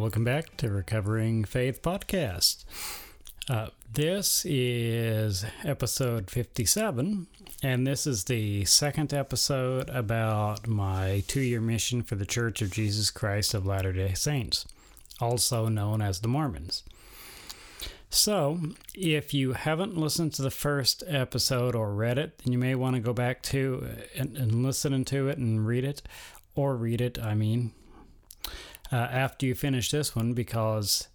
Welcome back to Recovering Faith Podcast. Uh, this is episode 57, and this is the second episode about my two year mission for the Church of Jesus Christ of Latter day Saints, also known as the Mormons. So, if you haven't listened to the first episode or read it, then you may want to go back to and, and listen to it and read it, or read it, I mean, uh, after you finish this one because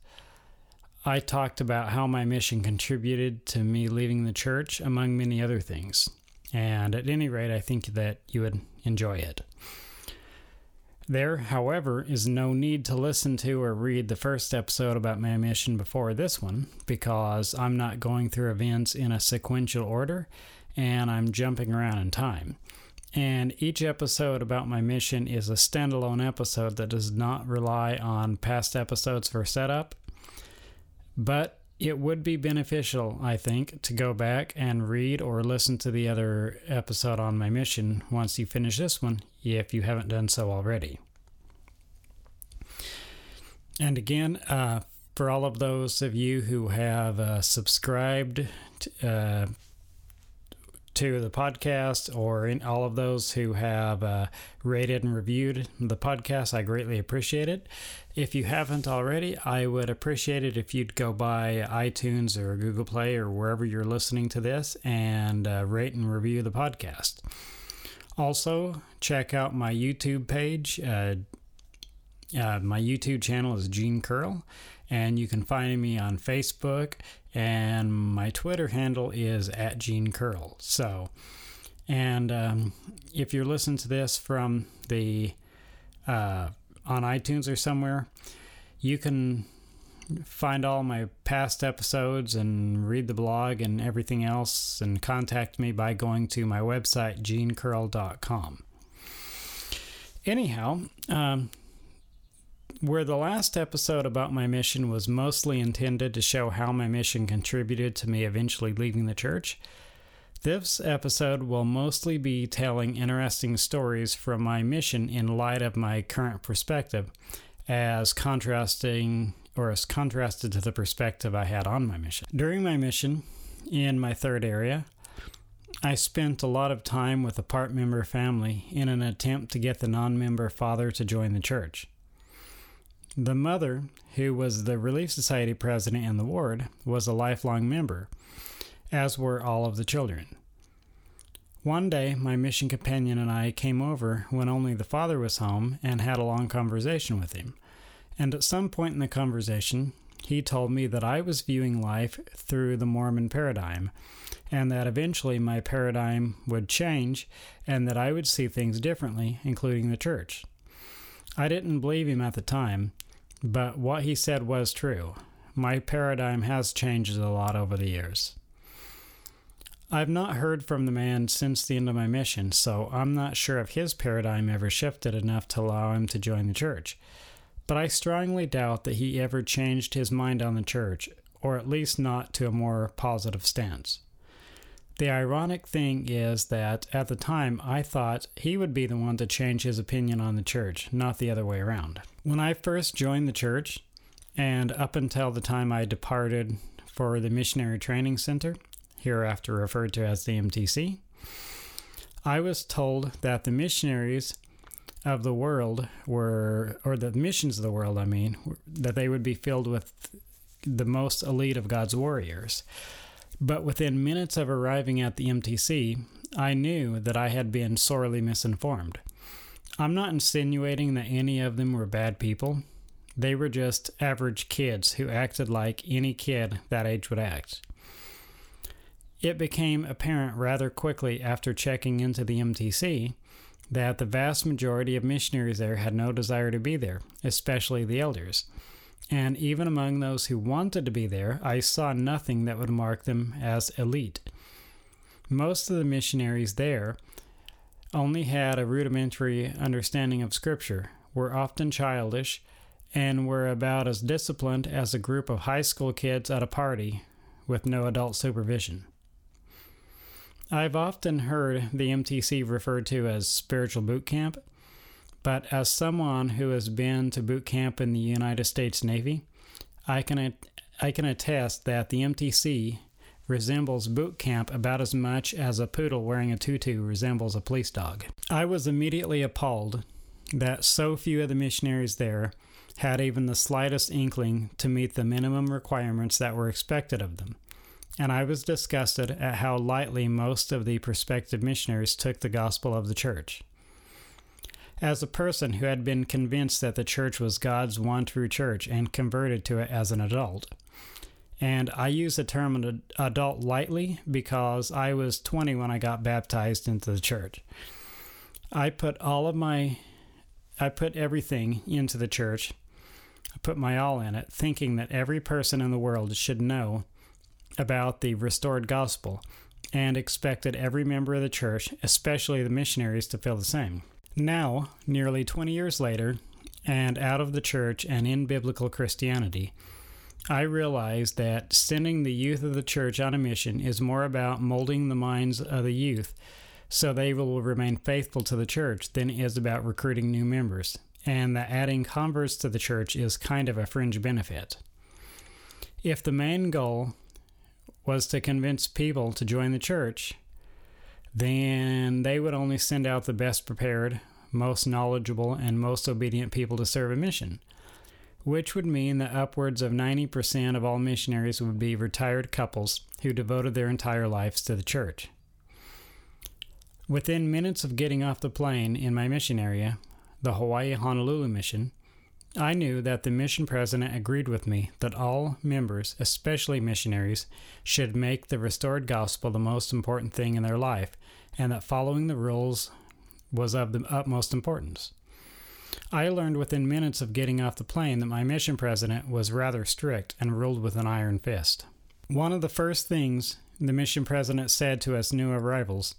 I talked about how my mission contributed to me leaving the church, among many other things. And at any rate, I think that you would enjoy it. There, however, is no need to listen to or read the first episode about my mission before this one because I'm not going through events in a sequential order and I'm jumping around in time. And each episode about my mission is a standalone episode that does not rely on past episodes for setup. But it would be beneficial, I think, to go back and read or listen to the other episode on my mission once you finish this one, if you haven't done so already. And again, uh, for all of those of you who have uh, subscribed uh, to the podcast or in all of those who have uh, rated and reviewed the podcast. I greatly appreciate it. If you haven't already, I would appreciate it if you'd go by iTunes or Google Play or wherever you're listening to this and uh, rate and review the podcast. Also, check out my YouTube page. Uh, uh my YouTube channel is Gene Curl, and you can find me on Facebook and my Twitter handle is at Gene Curl. So, and um, if you're listening to this from the uh, on iTunes or somewhere, you can find all my past episodes and read the blog and everything else and contact me by going to my website genecurl.com. Anyhow, um, where the last episode about my mission was mostly intended to show how my mission contributed to me eventually leaving the church, this episode will mostly be telling interesting stories from my mission in light of my current perspective, as contrasting or as contrasted to the perspective I had on my mission. During my mission, in my third area, I spent a lot of time with a part member family in an attempt to get the non member father to join the church. The mother, who was the Relief Society president in the ward, was a lifelong member, as were all of the children. One day, my mission companion and I came over when only the father was home and had a long conversation with him. And at some point in the conversation, he told me that I was viewing life through the Mormon paradigm, and that eventually my paradigm would change and that I would see things differently, including the church. I didn't believe him at the time, but what he said was true. My paradigm has changed a lot over the years. I've not heard from the man since the end of my mission, so I'm not sure if his paradigm ever shifted enough to allow him to join the church. But I strongly doubt that he ever changed his mind on the church, or at least not to a more positive stance. The ironic thing is that at the time I thought he would be the one to change his opinion on the church, not the other way around. When I first joined the church, and up until the time I departed for the Missionary Training Center, hereafter referred to as the MTC, I was told that the missionaries of the world were, or the missions of the world, I mean, that they would be filled with the most elite of God's warriors. But within minutes of arriving at the MTC, I knew that I had been sorely misinformed. I'm not insinuating that any of them were bad people. They were just average kids who acted like any kid that age would act. It became apparent rather quickly after checking into the MTC that the vast majority of missionaries there had no desire to be there, especially the elders. And even among those who wanted to be there, I saw nothing that would mark them as elite. Most of the missionaries there only had a rudimentary understanding of Scripture, were often childish, and were about as disciplined as a group of high school kids at a party with no adult supervision. I've often heard the MTC referred to as spiritual boot camp, but as someone who has been to boot camp in the United States Navy, I can I can attest that the MTC resembles boot camp about as much as a poodle wearing a tutu resembles a police dog. I was immediately appalled that so few of the missionaries there had even the slightest inkling to meet the minimum requirements that were expected of them and I was disgusted at how lightly most of the prospective missionaries took the gospel of the church. As a person who had been convinced that the church was God's one true church and converted to it as an adult, and I use the term adult lightly because I was 20 when I got baptized into the church. I put all of my, I put everything into the church. I put my all in it, thinking that every person in the world should know about the restored gospel and expected every member of the church, especially the missionaries, to feel the same. Now, nearly 20 years later, and out of the church and in biblical Christianity, I realize that sending the youth of the church on a mission is more about molding the minds of the youth so they will remain faithful to the church than it is about recruiting new members, and that adding converts to the church is kind of a fringe benefit. If the main goal was to convince people to join the church, then they would only send out the best prepared, most knowledgeable, and most obedient people to serve a mission, which would mean that upwards of 90% of all missionaries would be retired couples who devoted their entire lives to the church. Within minutes of getting off the plane in my mission area, the Hawaii Honolulu mission, I knew that the mission president agreed with me that all members, especially missionaries, should make the restored gospel the most important thing in their life, and that following the rules was of the utmost importance. I learned within minutes of getting off the plane that my mission president was rather strict and ruled with an iron fist. One of the first things the mission president said to us new arrivals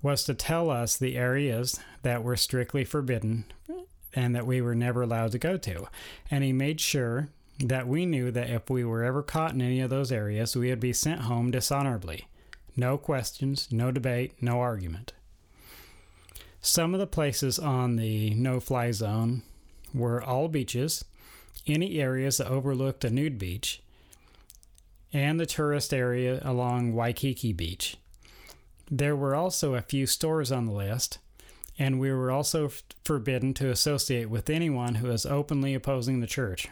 was to tell us the areas that were strictly forbidden and that we were never allowed to go to. And he made sure that we knew that if we were ever caught in any of those areas, we would be sent home dishonorably. No questions, no debate, no argument. Some of the places on the no fly zone were all beaches, any areas that overlooked a nude beach, and the tourist area along Waikiki Beach. There were also a few stores on the list, and we were also f- forbidden to associate with anyone who is openly opposing the church,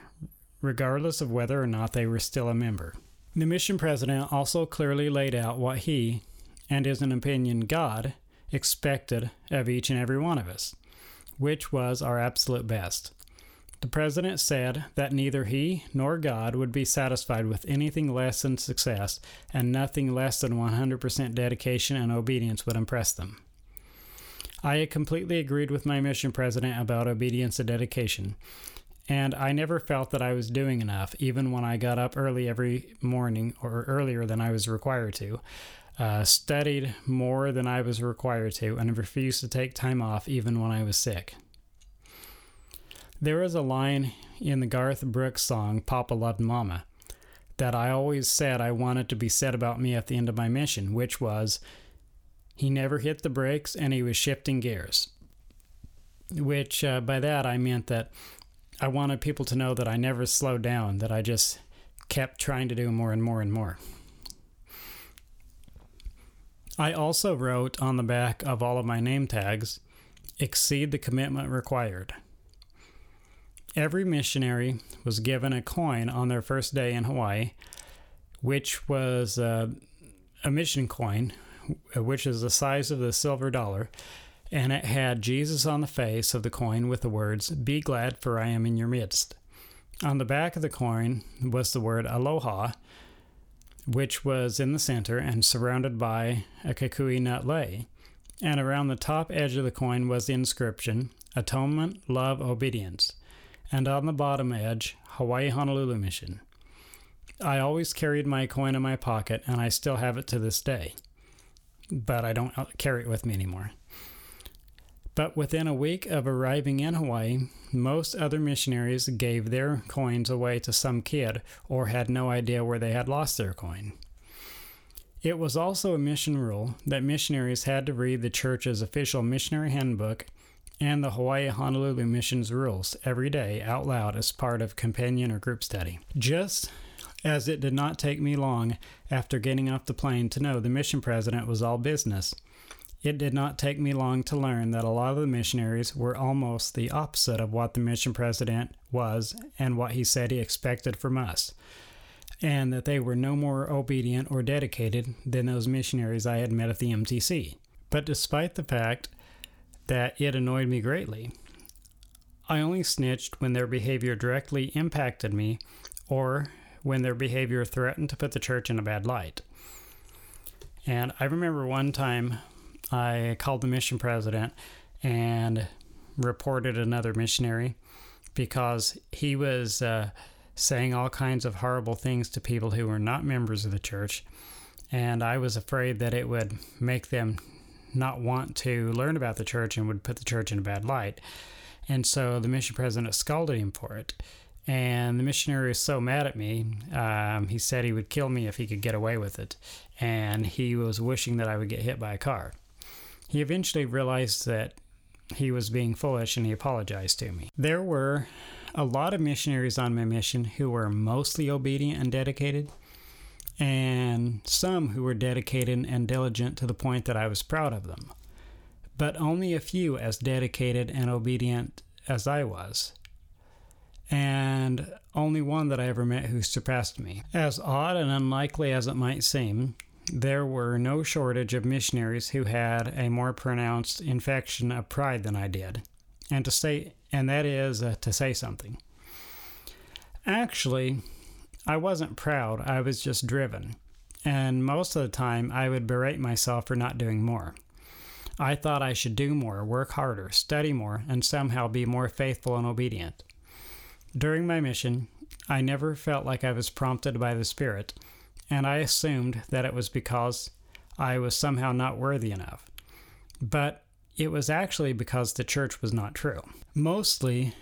regardless of whether or not they were still a member. The mission president also clearly laid out what he, and is an opinion God, expected of each and every one of us, which was our absolute best. The president said that neither he nor God would be satisfied with anything less than success, and nothing less than 100% dedication and obedience would impress them. I completely agreed with my mission president about obedience and dedication. And I never felt that I was doing enough, even when I got up early every morning or earlier than I was required to, uh, studied more than I was required to, and refused to take time off even when I was sick. There is a line in the Garth Brooks song, Papa Loved Mama, that I always said I wanted to be said about me at the end of my mission, which was, he never hit the brakes and he was shifting gears. Which, uh, by that, I meant that I wanted people to know that I never slowed down, that I just kept trying to do more and more and more. I also wrote on the back of all of my name tags, exceed the commitment required. Every missionary was given a coin on their first day in Hawaii, which was uh, a mission coin, which is the size of the silver dollar, and it had Jesus on the face of the coin with the words, Be glad, for I am in your midst. On the back of the coin was the word Aloha, which was in the center and surrounded by a kukui nut lei, and around the top edge of the coin was the inscription Atonement, Love, Obedience, and on the bottom edge, Hawaii Honolulu Mission. I always carried my coin in my pocket, and I still have it to this day, but I don't uh, carry it with me anymore. But within a week of arriving in Hawaii, most other missionaries gave their coins away to some kid or had no idea where they had lost their coin. It was also a mission rule that missionaries had to read the church's official missionary handbook and the Hawaii Honolulu Missions rules every day out loud as part of companion or group study. Just as it did not take me long after getting off the plane to know the mission president was all business. It did not take me long to learn that a lot of the missionaries were almost the opposite of what the mission president was and what he said he expected from us and that they were no more obedient or dedicated than those missionaries I had met at the MTC. But despite the fact that it annoyed me greatly, I only snitched when their behavior directly impacted me or when their behavior threatened to put the church in a bad light. And I remember one time I called the mission president and reported another missionary because he was. Uh, saying all kinds of horrible things to people who were not members of the church. And I was afraid that it would make them not want to learn about the church and would put the church in a bad light. And so the mission president scolded him for it. And the missionary was so mad at me, um, he said he would kill me if he could get away with it. And he was wishing that I would get hit by a car. He eventually realized that he was being foolish and he apologized to me. There were a lot of missionaries on my mission who were mostly obedient and dedicated, and some who were dedicated and diligent to the point that I was proud of them, but only a few as dedicated and obedient as I was. And only one that I ever met who surpassed me. As odd and unlikely as it might seem, there were no shortage of missionaries who had a more pronounced infection of pride than I did. And to say and that is uh, to say something. Actually, I wasn't proud, I was just driven. And most of the time, I would berate myself for not doing more. I thought I should do more, work harder, study more, and somehow be more faithful and obedient. During my mission, I never felt like I was prompted by the Spirit, and I assumed that it was because I was somehow not worthy enough. But it was actually because the church was not true. Mostly,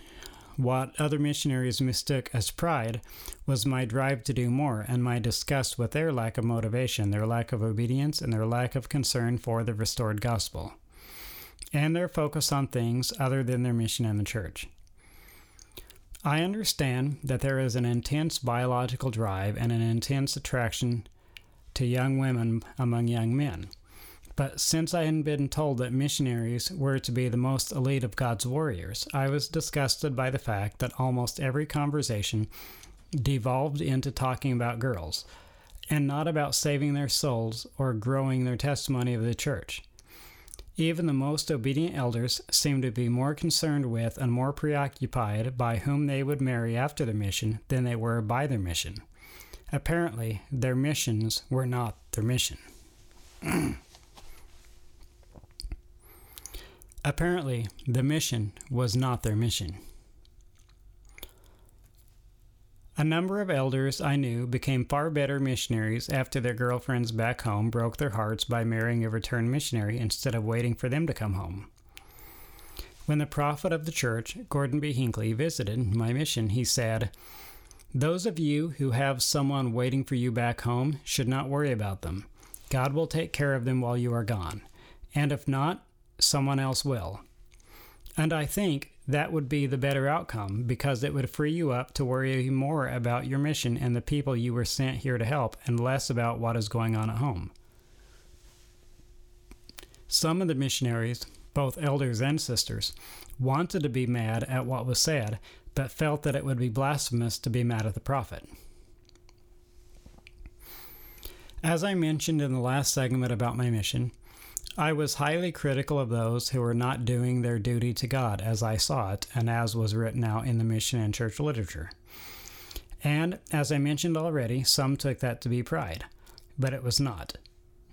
what other missionaries mistook as pride was my drive to do more and my disgust with their lack of motivation, their lack of obedience, and their lack of concern for the restored gospel, and their focus on things other than their mission in the church. I understand that there is an intense biological drive and an intense attraction to young women among young men. But since I had been told that missionaries were to be the most elite of God's warriors, I was disgusted by the fact that almost every conversation devolved into talking about girls, and not about saving their souls or growing their testimony of the church. Even the most obedient elders seemed to be more concerned with and more preoccupied by whom they would marry after their mission than they were by their mission. Apparently, their missions were not their mission. Apparently, the mission was not their mission. A number of elders I knew became far better missionaries after their girlfriends back home broke their hearts by marrying a returned missionary instead of waiting for them to come home. When the prophet of the church, Gordon B. Hinckley, visited my mission, he said, Those of you who have someone waiting for you back home should not worry about them. God will take care of them while you are gone. And if not, someone else will. And I think that would be the better outcome because it would free you up to worry more about your mission and the people you were sent here to help and less about what is going on at home. Some of the missionaries, both elders and sisters, wanted to be mad at what was said, but felt that it would be blasphemous to be mad at the prophet. As I mentioned in the last segment about my mission, I was highly critical of those who were not doing their duty to God as I saw it, and as was written out in the mission and church literature. And as I mentioned already, some took that to be pride, but it was not.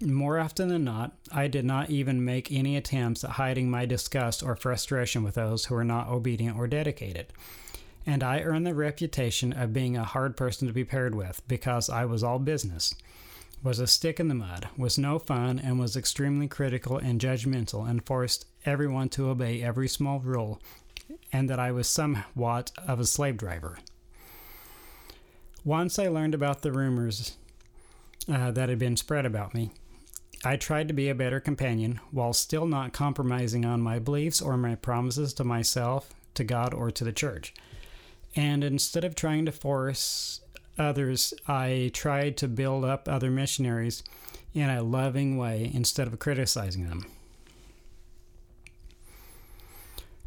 More often than not, I did not even make any attempts at hiding my disgust or frustration with those who were not obedient or dedicated. And I earned the reputation of being a hard person to be paired with because I was all business, was a stick in the mud, was no fun, and was extremely critical and judgmental and forced everyone to obey every small rule, and that I was somewhat of a slave driver. Once I learned about the rumors uh, that had been spread about me, I tried to be a better companion while still not compromising on my beliefs or my promises to myself, to God, or to the church. And instead of trying to force others, I tried to build up other missionaries in a loving way instead of criticizing them.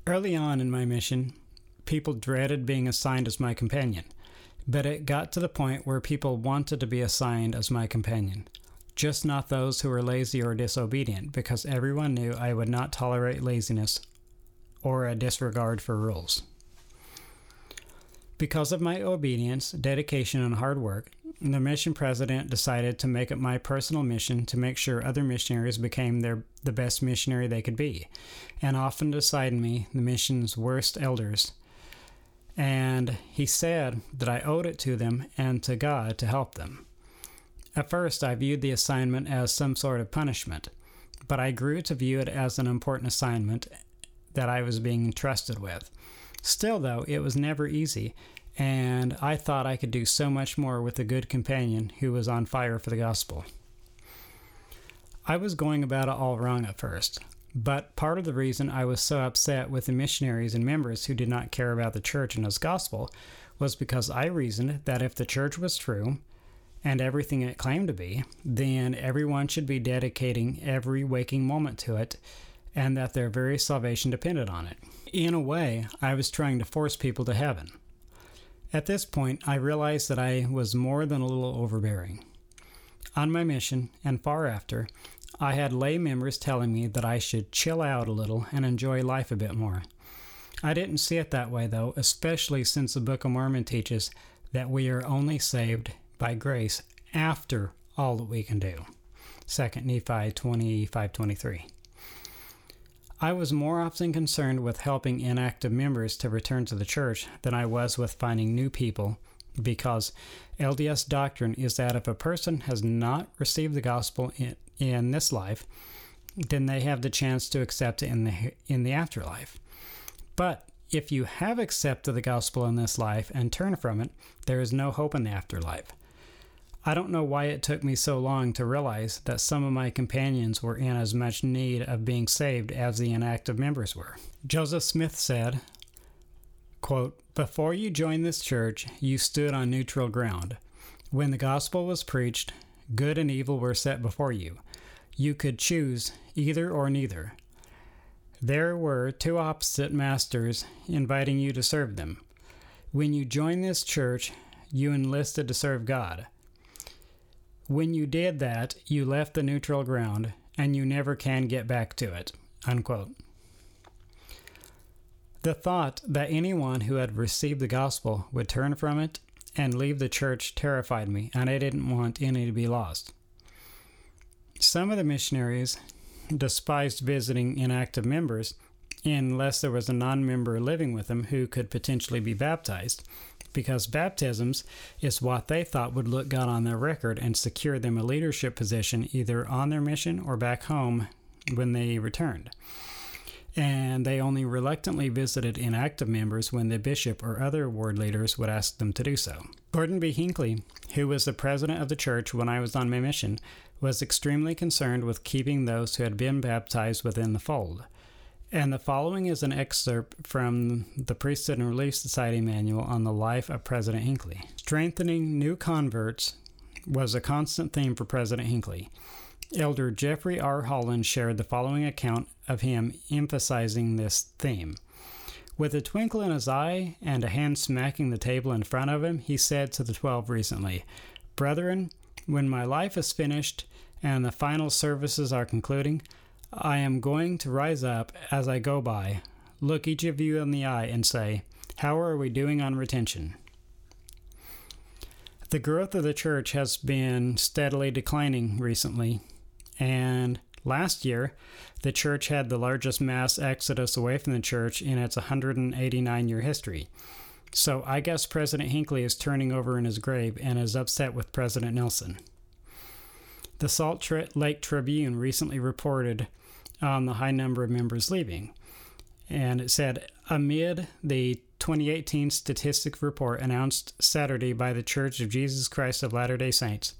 Early on in my mission, people dreaded being assigned as my companion, but it got to the point where people wanted to be assigned as my companion just not those who were lazy or disobedient, because everyone knew I would not tolerate laziness or a disregard for rules. Because of my obedience, dedication, and hard work, the mission president decided to make it my personal mission to make sure other missionaries became their, the best missionary they could be, and often assigned me the mission's worst elders. And he said that I owed it to them and to God to help them. At first, I viewed the assignment as some sort of punishment, but I grew to view it as an important assignment that I was being entrusted with. Still, though, it was never easy, and I thought I could do so much more with a good companion who was on fire for the gospel. I was going about it all wrong at first, but part of the reason I was so upset with the missionaries and members who did not care about the church and its gospel was because I reasoned that if the church was true, and everything it claimed to be, then everyone should be dedicating every waking moment to it and that their very salvation depended on it. In a way, I was trying to force people to heaven. At this point, I realized that I was more than a little overbearing. On my mission, and far after, I had lay members telling me that I should chill out a little and enjoy life a bit more. I didn't see it that way, though, especially since the Book of Mormon teaches that we are only saved by grace after all that we can do. 2 Nephi 25 23. I was more often concerned with helping inactive members to return to the church than I was with finding new people because LDS doctrine is that if a person has not received the gospel in, in this life, then they have the chance to accept it in the, in the afterlife. But if you have accepted the gospel in this life and turn from it, there is no hope in the afterlife. I don't know why it took me so long to realize that some of my companions were in as much need of being saved as the inactive members were. Joseph Smith said, quote, Before you joined this church, you stood on neutral ground. When the gospel was preached, good and evil were set before you. You could choose either or neither. There were two opposite masters inviting you to serve them. When you joined this church, you enlisted to serve God. When you did that, you left the neutral ground, and you never can get back to it. Unquote. The thought that anyone who had received the gospel would turn from it and leave the church terrified me, and I didn't want any to be lost. Some of the missionaries despised visiting inactive members unless there was a non member living with them who could potentially be baptized, because baptisms is what they thought would look good on their record and secure them a leadership position either on their mission or back home when they returned. And they only reluctantly visited inactive members when the bishop or other ward leaders would ask them to do so. Gordon B. Hinckley, who was the president of the church when I was on my mission, was extremely concerned with keeping those who had been baptized within the fold. And the following is an excerpt from the Priesthood and Relief Society manual on the life of President Hinckley. Strengthening new converts was a constant theme for President Hinckley. Elder Jeffrey R. Holland shared the following account of him emphasizing this theme. With a twinkle in his eye and a hand smacking the table in front of him, he said to the twelve recently, Brethren, when my life is finished and the final services are concluding, I am going to rise up as I go by, look each of you in the eye, and say, How are we doing on retention? The growth of the church has been steadily declining recently, And last year, the church had the largest mass exodus away from the church in its 189 year history. So I guess President Hinckley is turning over in his grave and is upset with President Nelson. The Salt Lake Tribune recently reported on the high number of members leaving. And it said, amid the 2018 statistic report announced Saturday by the Church of Jesus Christ of Latter day Saints,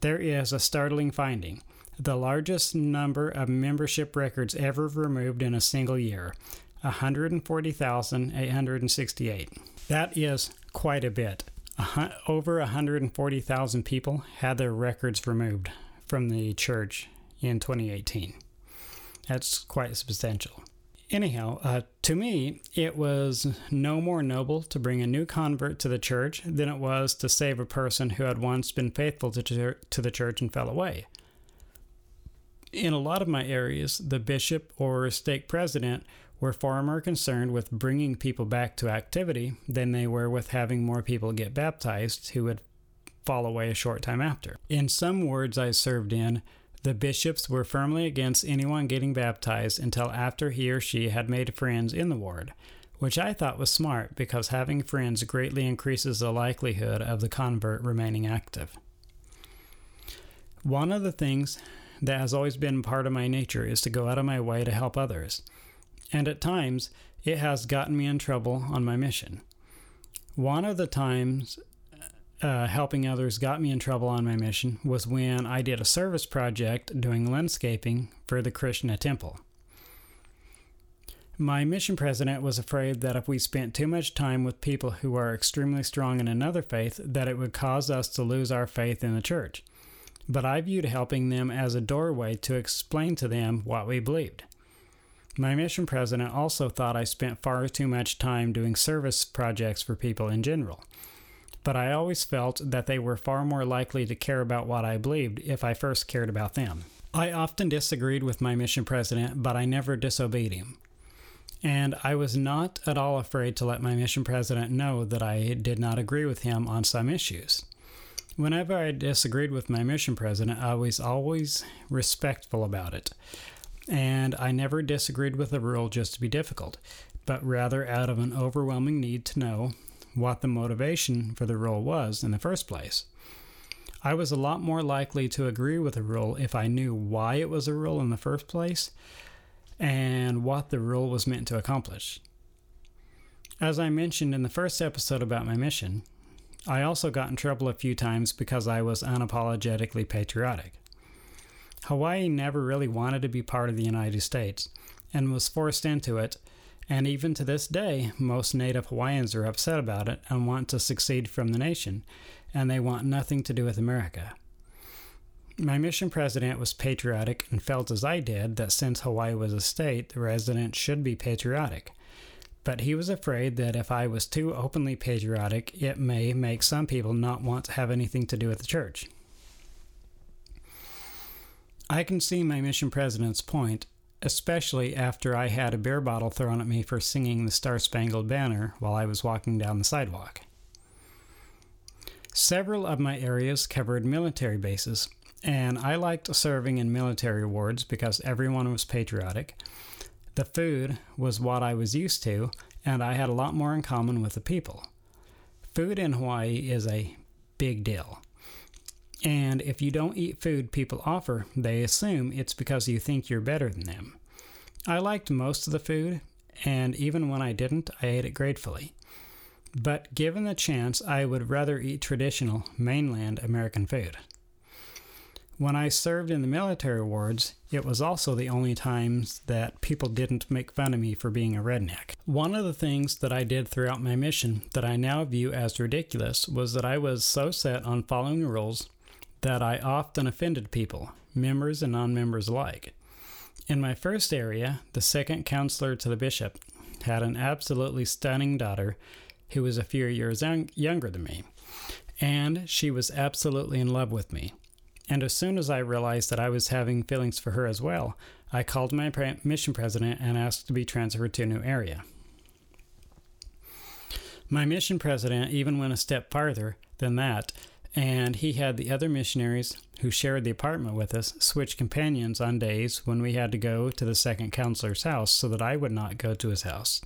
there is a startling finding the largest number of membership records ever removed in a single year 140,868. That is quite a bit. Over 140,000 people had their records removed from the church in 2018. That's quite substantial. Anyhow, uh, to me, it was no more noble to bring a new convert to the church than it was to save a person who had once been faithful to, to the church and fell away. In a lot of my areas, the bishop or stake president were far more concerned with bringing people back to activity than they were with having more people get baptized who would fall away a short time after. In some wards I served in, the bishops were firmly against anyone getting baptized until after he or she had made friends in the ward, which I thought was smart because having friends greatly increases the likelihood of the convert remaining active. One of the things that has always been part of my nature is to go out of my way to help others, and at times it has gotten me in trouble on my mission. One of the times uh, helping others got me in trouble on my mission was when I did a service project doing landscaping for the Krishna temple. My mission president was afraid that if we spent too much time with people who are extremely strong in another faith, that it would cause us to lose our faith in the church. But I viewed helping them as a doorway to explain to them what we believed. My mission president also thought I spent far too much time doing service projects for people in general but I always felt that they were far more likely to care about what I believed if I first cared about them. I often disagreed with my mission president, but I never disobeyed him. And I was not at all afraid to let my mission president know that I did not agree with him on some issues. Whenever I disagreed with my mission president, I was always respectful about it. And I never disagreed with a rule just to be difficult, but rather out of an overwhelming need to know what the motivation for the rule was in the first place. I was a lot more likely to agree with a rule if I knew why it was a rule in the first place and what the rule was meant to accomplish. As I mentioned in the first episode about my mission, I also got in trouble a few times because I was unapologetically patriotic. Hawaii never really wanted to be part of the United States and was forced into it and even to this day, most native Hawaiians are upset about it and want to succeed from the nation, and they want nothing to do with America. My mission president was patriotic and felt as I did that since Hawaii was a state, the residents should be patriotic. But he was afraid that if I was too openly patriotic, it may make some people not want to have anything to do with the church. I can see my mission president's point, especially after I had a beer bottle thrown at me for singing the Star Spangled Banner while I was walking down the sidewalk. Several of my areas covered military bases, and I liked serving in military wards because everyone was patriotic. The food was what I was used to, and I had a lot more in common with the people. Food in Hawaii is a big deal. And if you don't eat food people offer, they assume it's because you think you're better than them. I liked most of the food, and even when I didn't, I ate it gratefully. But given the chance, I would rather eat traditional, mainland American food. When I served in the military wards, it was also the only times that people didn't make fun of me for being a redneck. One of the things that I did throughout my mission that I now view as ridiculous was that I was so set on following the rules that I often offended people, members and non members alike. In my first area, the second counselor to the bishop had an absolutely stunning daughter who was a few years young, younger than me, and she was absolutely in love with me. And as soon as I realized that I was having feelings for her as well, I called my mission president and asked to be transferred to a new area. My mission president even went a step farther than that and he had the other missionaries who shared the apartment with us switch companions on days when we had to go to the second counselor's house so that I would not go to his house.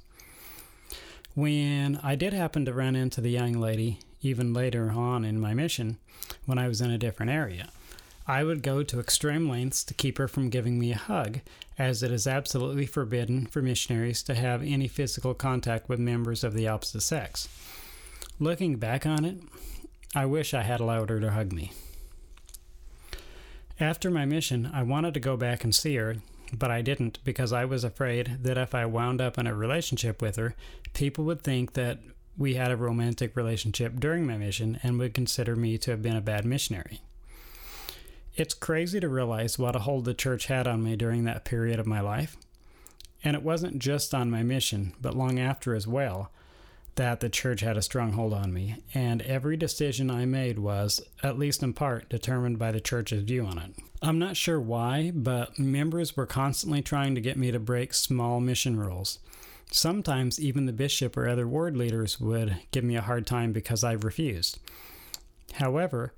When I did happen to run into the young lady, even later on in my mission, when I was in a different area, I would go to extreme lengths to keep her from giving me a hug, as it is absolutely forbidden for missionaries to have any physical contact with members of the opposite sex. Looking back on it, I wish I had allowed her to hug me. After my mission, I wanted to go back and see her, but I didn't because I was afraid that if I wound up in a relationship with her, people would think that we had a romantic relationship during my mission and would consider me to have been a bad missionary. It's crazy to realize what a hold the church had on me during that period of my life. And it wasn't just on my mission, but long after as well, that the church had a strong hold on me. And every decision I made was, at least in part, determined by the church's view on it. I'm not sure why, but members were constantly trying to get me to break small mission rules. Sometimes even the bishop or other ward leaders would give me a hard time because I refused. However,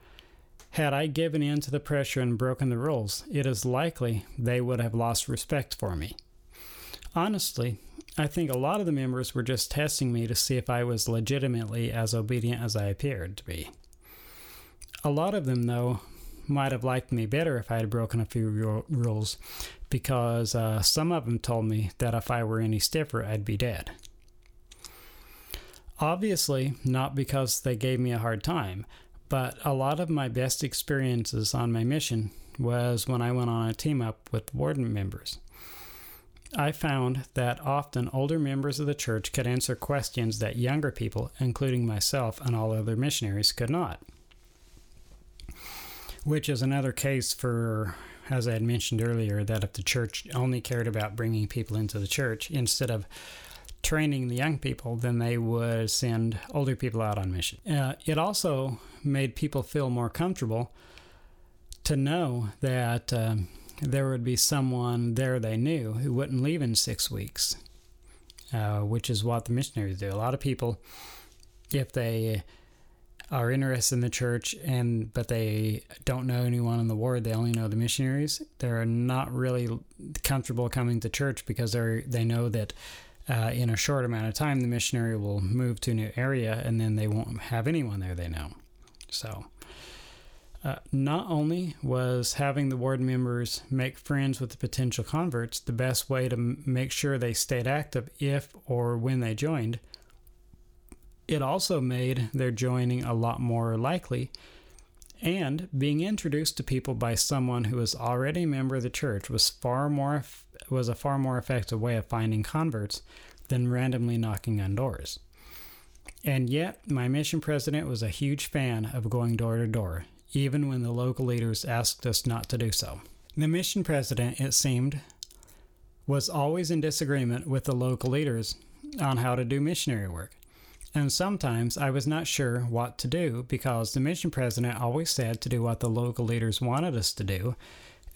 had I given in to the pressure and broken the rules, it is likely they would have lost respect for me. Honestly, I think a lot of the members were just testing me to see if I was legitimately as obedient as I appeared to be. A lot of them, though, might have liked me better if I had broken a few rules, because uh, some of them told me that if I were any stiffer, I'd be dead. Obviously, not because they gave me a hard time, but a lot of my best experiences on my mission was when I went on a team up with warden members. I found that often older members of the church could answer questions that younger people, including myself and all other missionaries, could not. Which is another case for, as I had mentioned earlier, that if the church only cared about bringing people into the church instead of training the young people, then they would send older people out on mission. Uh, it also made people feel more comfortable to know that um, there would be someone there they knew who wouldn't leave in six weeks, uh, which is what the missionaries do. A lot of people, if they are interested in the church and but they don't know anyone in the ward they only know the missionaries they're not really comfortable coming to church because they're they know that uh, in a short amount of time, the missionary will move to a new area and then they won't have anyone there they know. So, uh, not only was having the ward members make friends with the potential converts the best way to m- make sure they stayed active if or when they joined, it also made their joining a lot more likely. And being introduced to people by someone who was already a member of the church was far more was a far more effective way of finding converts than randomly knocking on doors. And yet, my mission president was a huge fan of going door to door, even when the local leaders asked us not to do so. The mission president, it seemed, was always in disagreement with the local leaders on how to do missionary work. And sometimes I was not sure what to do because the mission president always said to do what the local leaders wanted us to do,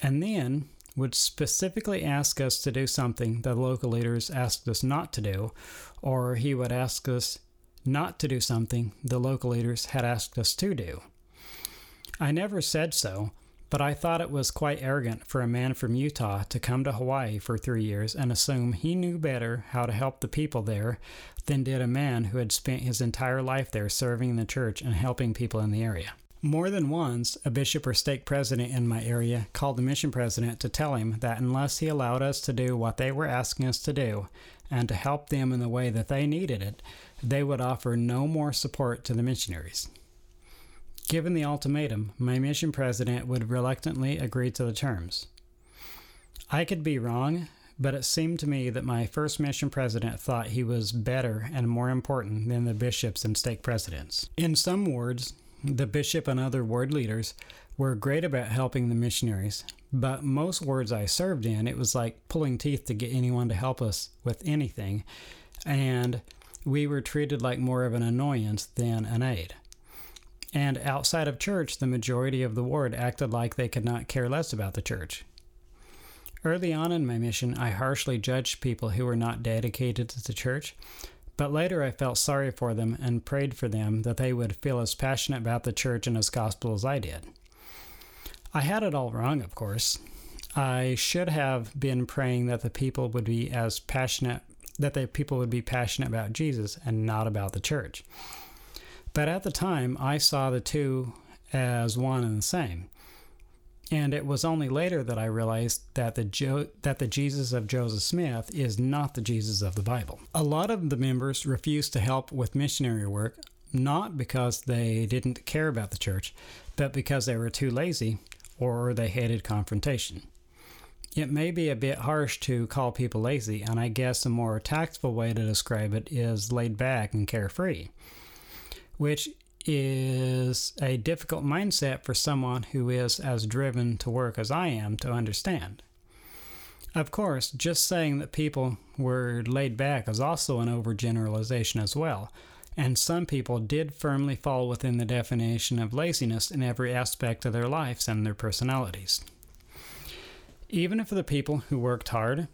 and then would specifically ask us to do something that local leaders asked us not to do, or he would ask us not to do something the local leaders had asked us to do. I never said so, but I thought it was quite arrogant for a man from Utah to come to Hawaii for three years and assume he knew better how to help the people there than did a man who had spent his entire life there serving the church and helping people in the area. More than once, a bishop or stake president in my area called the mission president to tell him that unless he allowed us to do what they were asking us to do and to help them in the way that they needed it, they would offer no more support to the missionaries. Given the ultimatum, my mission president would reluctantly agree to the terms. I could be wrong, but it seemed to me that my first mission president thought he was better and more important than the bishops and stake presidents. In some words, the bishop and other ward leaders were great about helping the missionaries, but most wards I served in, it was like pulling teeth to get anyone to help us with anything, and we were treated like more of an annoyance than an aid. And outside of church, the majority of the ward acted like they could not care less about the church. Early on in my mission, I harshly judged people who were not dedicated to the church, But later I felt sorry for them and prayed for them that they would feel as passionate about the church and its gospel as I did. I had it all wrong, of course. I should have been praying that the people would be as passionate that the people would be passionate about Jesus and not about the church. But at the time, I saw the two as one and the same. And it was only later that I realized that the jo- that the Jesus of Joseph Smith is not the Jesus of the Bible. A lot of the members refused to help with missionary work not because they didn't care about the church, but because they were too lazy or they hated confrontation. It may be a bit harsh to call people lazy, and I guess a more tactful way to describe it is laid back and carefree, which is a difficult mindset for someone who is as driven to work as I am to understand. Of course, just saying that people were laid back is also an overgeneralization as well, and some people did firmly fall within the definition of laziness in every aspect of their lives and their personalities. Even for the people who worked hard,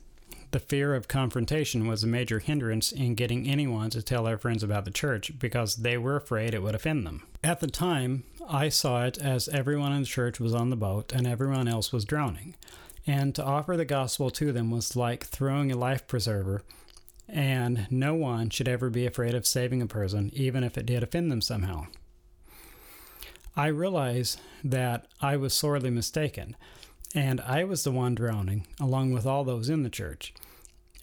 the fear of confrontation was a major hindrance in getting anyone to tell their friends about the church because they were afraid it would offend them. At the time, I saw it as everyone in the church was on the boat and everyone else was drowning. And to offer the gospel to them was like throwing a life preserver, and no one should ever be afraid of saving a person, even if it did offend them somehow. I realize that I was sorely mistaken and I was the one drowning, along with all those in the church.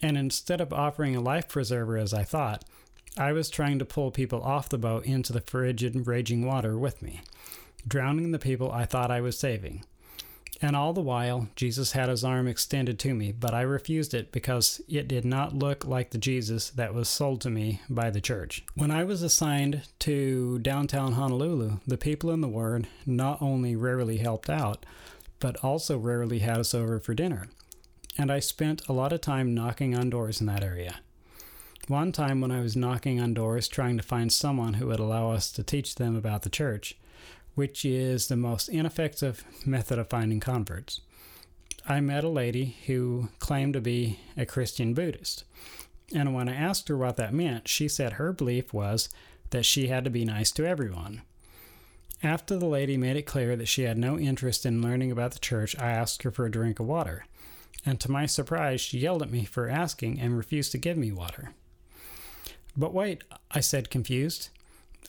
And instead of offering a life preserver as I thought, I was trying to pull people off the boat into the frigid, raging water with me, drowning the people I thought I was saving. And all the while, Jesus had his arm extended to me, but I refused it because it did not look like the Jesus that was sold to me by the church. When I was assigned to downtown Honolulu, the people in the ward not only rarely helped out, but also rarely had us over for dinner. And I spent a lot of time knocking on doors in that area. One time, when I was knocking on doors trying to find someone who would allow us to teach them about the church, which is the most ineffective method of finding converts, I met a lady who claimed to be a Christian Buddhist. And when I asked her what that meant, she said her belief was that she had to be nice to everyone. After the lady made it clear that she had no interest in learning about the church, I asked her for a drink of water. And to my surprise, she yelled at me for asking and refused to give me water. But wait, I said, confused.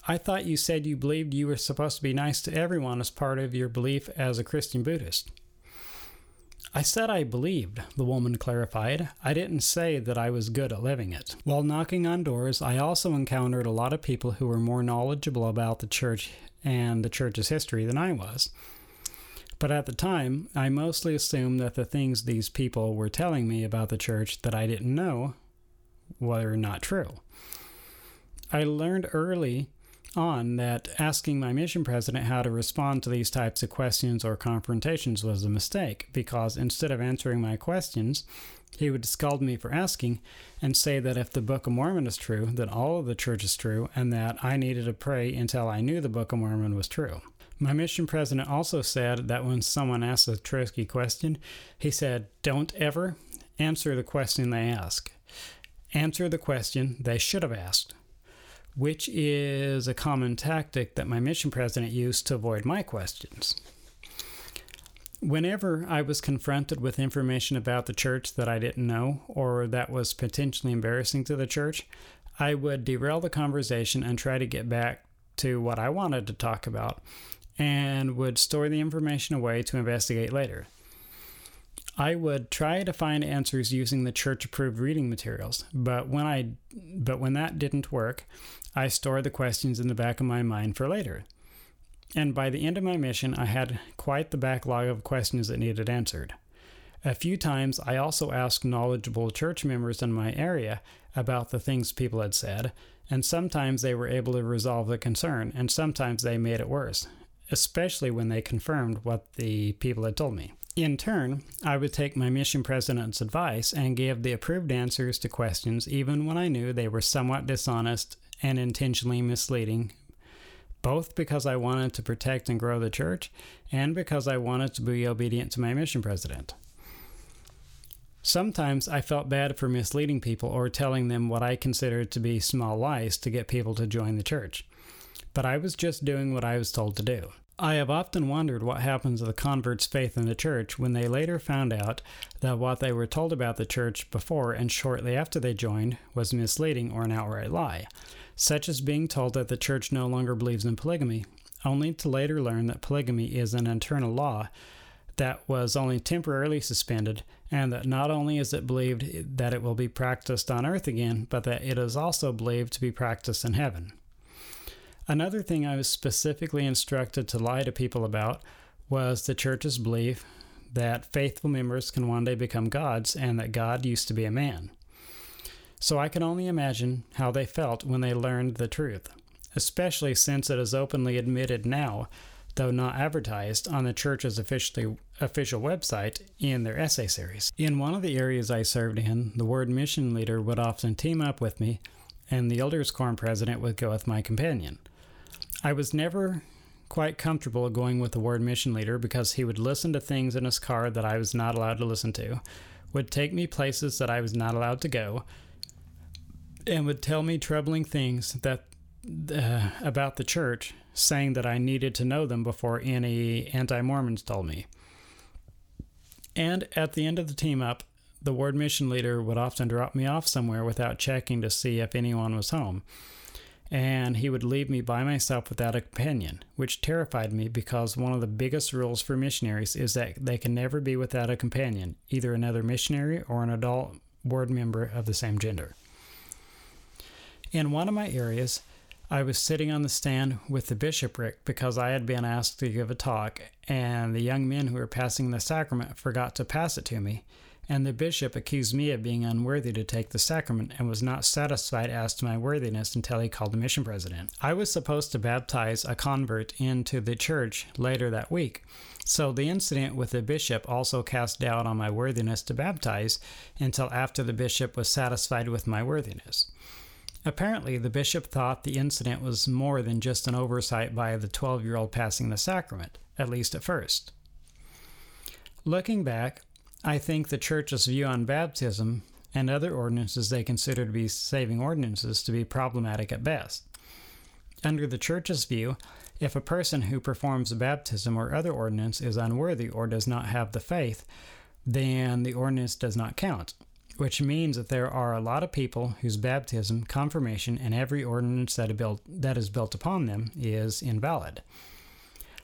I thought you said you believed you were supposed to be nice to everyone as part of your belief as a Christian Buddhist. I said I believed, the woman clarified. I didn't say that I was good at living it. While knocking on doors, I also encountered a lot of people who were more knowledgeable about the church and the church's history than I was. But at the time, I mostly assumed that the things these people were telling me about the church that I didn't know were not true. I learned early on that asking my mission president how to respond to these types of questions or confrontations was a mistake because instead of answering my questions, he would scold me for asking and say that if the Book of Mormon is true, then all of the church is true, and that I needed to pray until I knew the Book of Mormon was true. My mission president also said that when someone asks a tricky question, he said, Don't ever answer the question they ask. Answer the question they should have asked, which is a common tactic that my mission president used to avoid my questions. Whenever I was confronted with information about the church that I didn't know or that was potentially embarrassing to the church, I would derail the conversation and try to get back to what I wanted to talk about and would store the information away to investigate later. I would try to find answers using the church approved reading materials, but when I but when that didn't work, I stored the questions in the back of my mind for later and by the end of my mission, I had quite the backlog of questions that needed answered. A few times, I also asked knowledgeable church members in my area about the things people had said, and sometimes they were able to resolve the concern, and sometimes they made it worse, especially when they confirmed what the people had told me. In turn, I would take my mission president's advice and give the approved answers to questions even when I knew they were somewhat dishonest and intentionally misleading both because I wanted to protect and grow the church and because I wanted to be obedient to my mission president. Sometimes I felt bad for misleading people or telling them what I considered to be small lies to get people to join the church. But I was just doing what I was told to do. I have often wondered what happens to the converts' faith in the church when they later found out that what they were told about the church before and shortly after they joined was misleading or an outright lie, such as being told that the church no longer believes in polygamy, only to later learn that polygamy is an internal law that was only temporarily suspended, and that not only is it believed that it will be practiced on earth again, but that it is also believed to be practiced in heaven. Another thing I was specifically instructed to lie to people about was the church's belief that faithful members can one day become gods and that God used to be a man. So I can only imagine how they felt when they learned the truth, especially since it is openly admitted now, though not advertised, on the church's officially, official website in their essay series. In one of the areas I served in, the ward mission leader would often team up with me, and the elders' quorum president would go with my companion. I was never quite comfortable going with the ward mission leader because he would listen to things in his car that I was not allowed to listen to, would take me places that I was not allowed to go, and would tell me troubling things that uh, about the church, saying that I needed to know them before any anti-Mormons told me. And at the end of the team up, the ward mission leader would often drop me off somewhere without checking to see if anyone was home and he would leave me by myself without a companion, which terrified me because one of the biggest rules for missionaries is that they can never be without a companion, either another missionary or an adult ward member of the same gender. In one of my areas, I was sitting on the stand with the bishopric because I had been asked to give a talk, and the young men who were passing the sacrament forgot to pass it to me and the bishop accused me of being unworthy to take the sacrament and was not satisfied as to my worthiness until he called the mission president. I was supposed to baptize a convert into the church later that week. So the incident with the bishop also cast doubt on my worthiness to baptize until after the bishop was satisfied with my worthiness. Apparently, the bishop thought the incident was more than just an oversight by the 12 year old passing the sacrament, at least at first. Looking back, I think the church's view on baptism and other ordinances they consider to be saving ordinances to be problematic at best. Under the church's view, if a person who performs a baptism or other ordinance is unworthy or does not have the faith, then the ordinance does not count, which means that there are a lot of people whose baptism, confirmation, and every ordinance that, is built upon them is invalid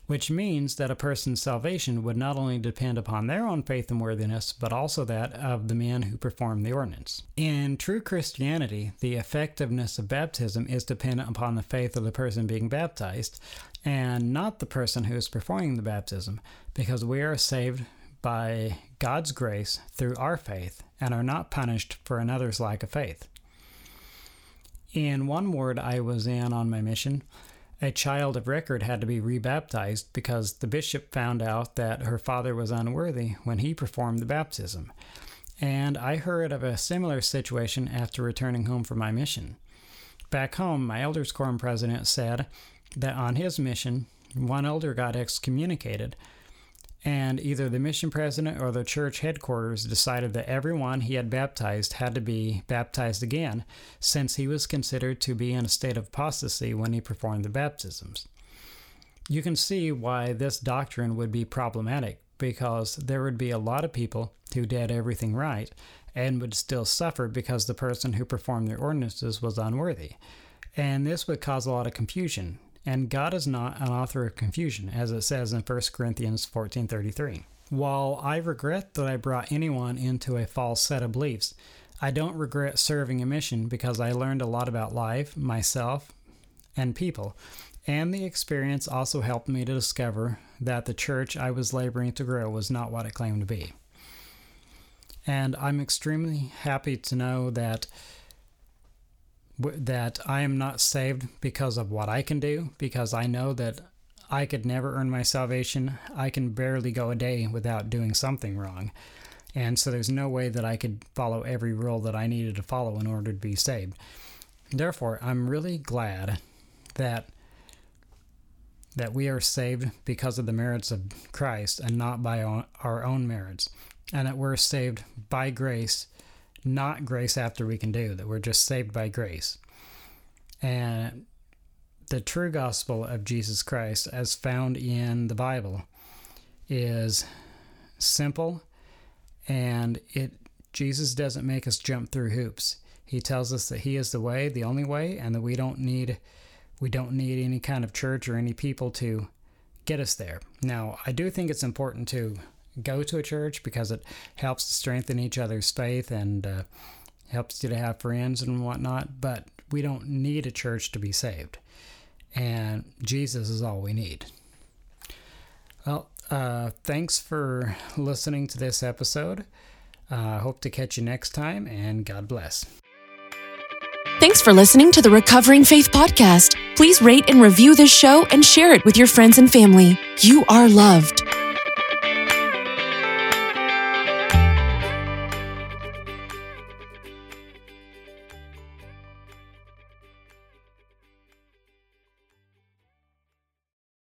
which means that a person's salvation would not only depend upon their own faith and worthiness, but also that of the man who perform the ordinance. In true Christianity, the effectiveness of baptism is dependent upon the faith of the person being baptized, and not the person who is performing the baptism, because we are saved by God's grace through our faith and are not punished for another's lack of faith. In one ward I was in on my mission, a child of record had to be rebaptized because the bishop found out that her father was unworthy when he performed the baptism. And I heard of a similar situation after returning home from my mission. Back home, my elders quorum president said that on his mission, one elder got excommunicated and either the mission president or the church headquarters decided that everyone he had baptized had to be baptized again, since he was considered to be in a state of apostasy when he performed the baptisms. You can see why this doctrine would be problematic, because there would be a lot of people who did everything right and would still suffer because the person who performed their ordinances was unworthy. And this would cause a lot of confusion, and God is not an author of confusion, as it says in 1 Corinthians 14:33. While I regret that I brought anyone into a false set of beliefs, I don't regret serving a mission because I learned a lot about life, myself, and people. And the experience also helped me to discover that the church I was laboring to grow was not what it claimed to be. And I'm extremely happy to know that that I am not saved because of what I can do, because I know that I could never earn my salvation. I can barely go a day without doing something wrong. And so there's no way that I could follow every rule that I needed to follow in order to be saved. Therefore, I'm really glad that that we are saved because of the merits of Christ and not by our own merits. and that we're saved by grace, not grace after we can do, that we're just saved by grace. And the true gospel of Jesus Christ, as found in the Bible, is simple and it Jesus doesn't make us jump through hoops. He tells us that he is the way, the only way, and that we don't need we don't need any kind of church or any people to get us there. Now, I do think it's important to go to a church because it helps to strengthen each other's faith and uh, helps you to have friends and whatnot, but we don't need a church to be saved. And Jesus is all we need. Well, uh, thanks for listening to this episode. I uh, hope to catch you next time, and God bless. Thanks for listening to the Recovering Faith Podcast. Please rate and review this show and share it with your friends and family. You are loved.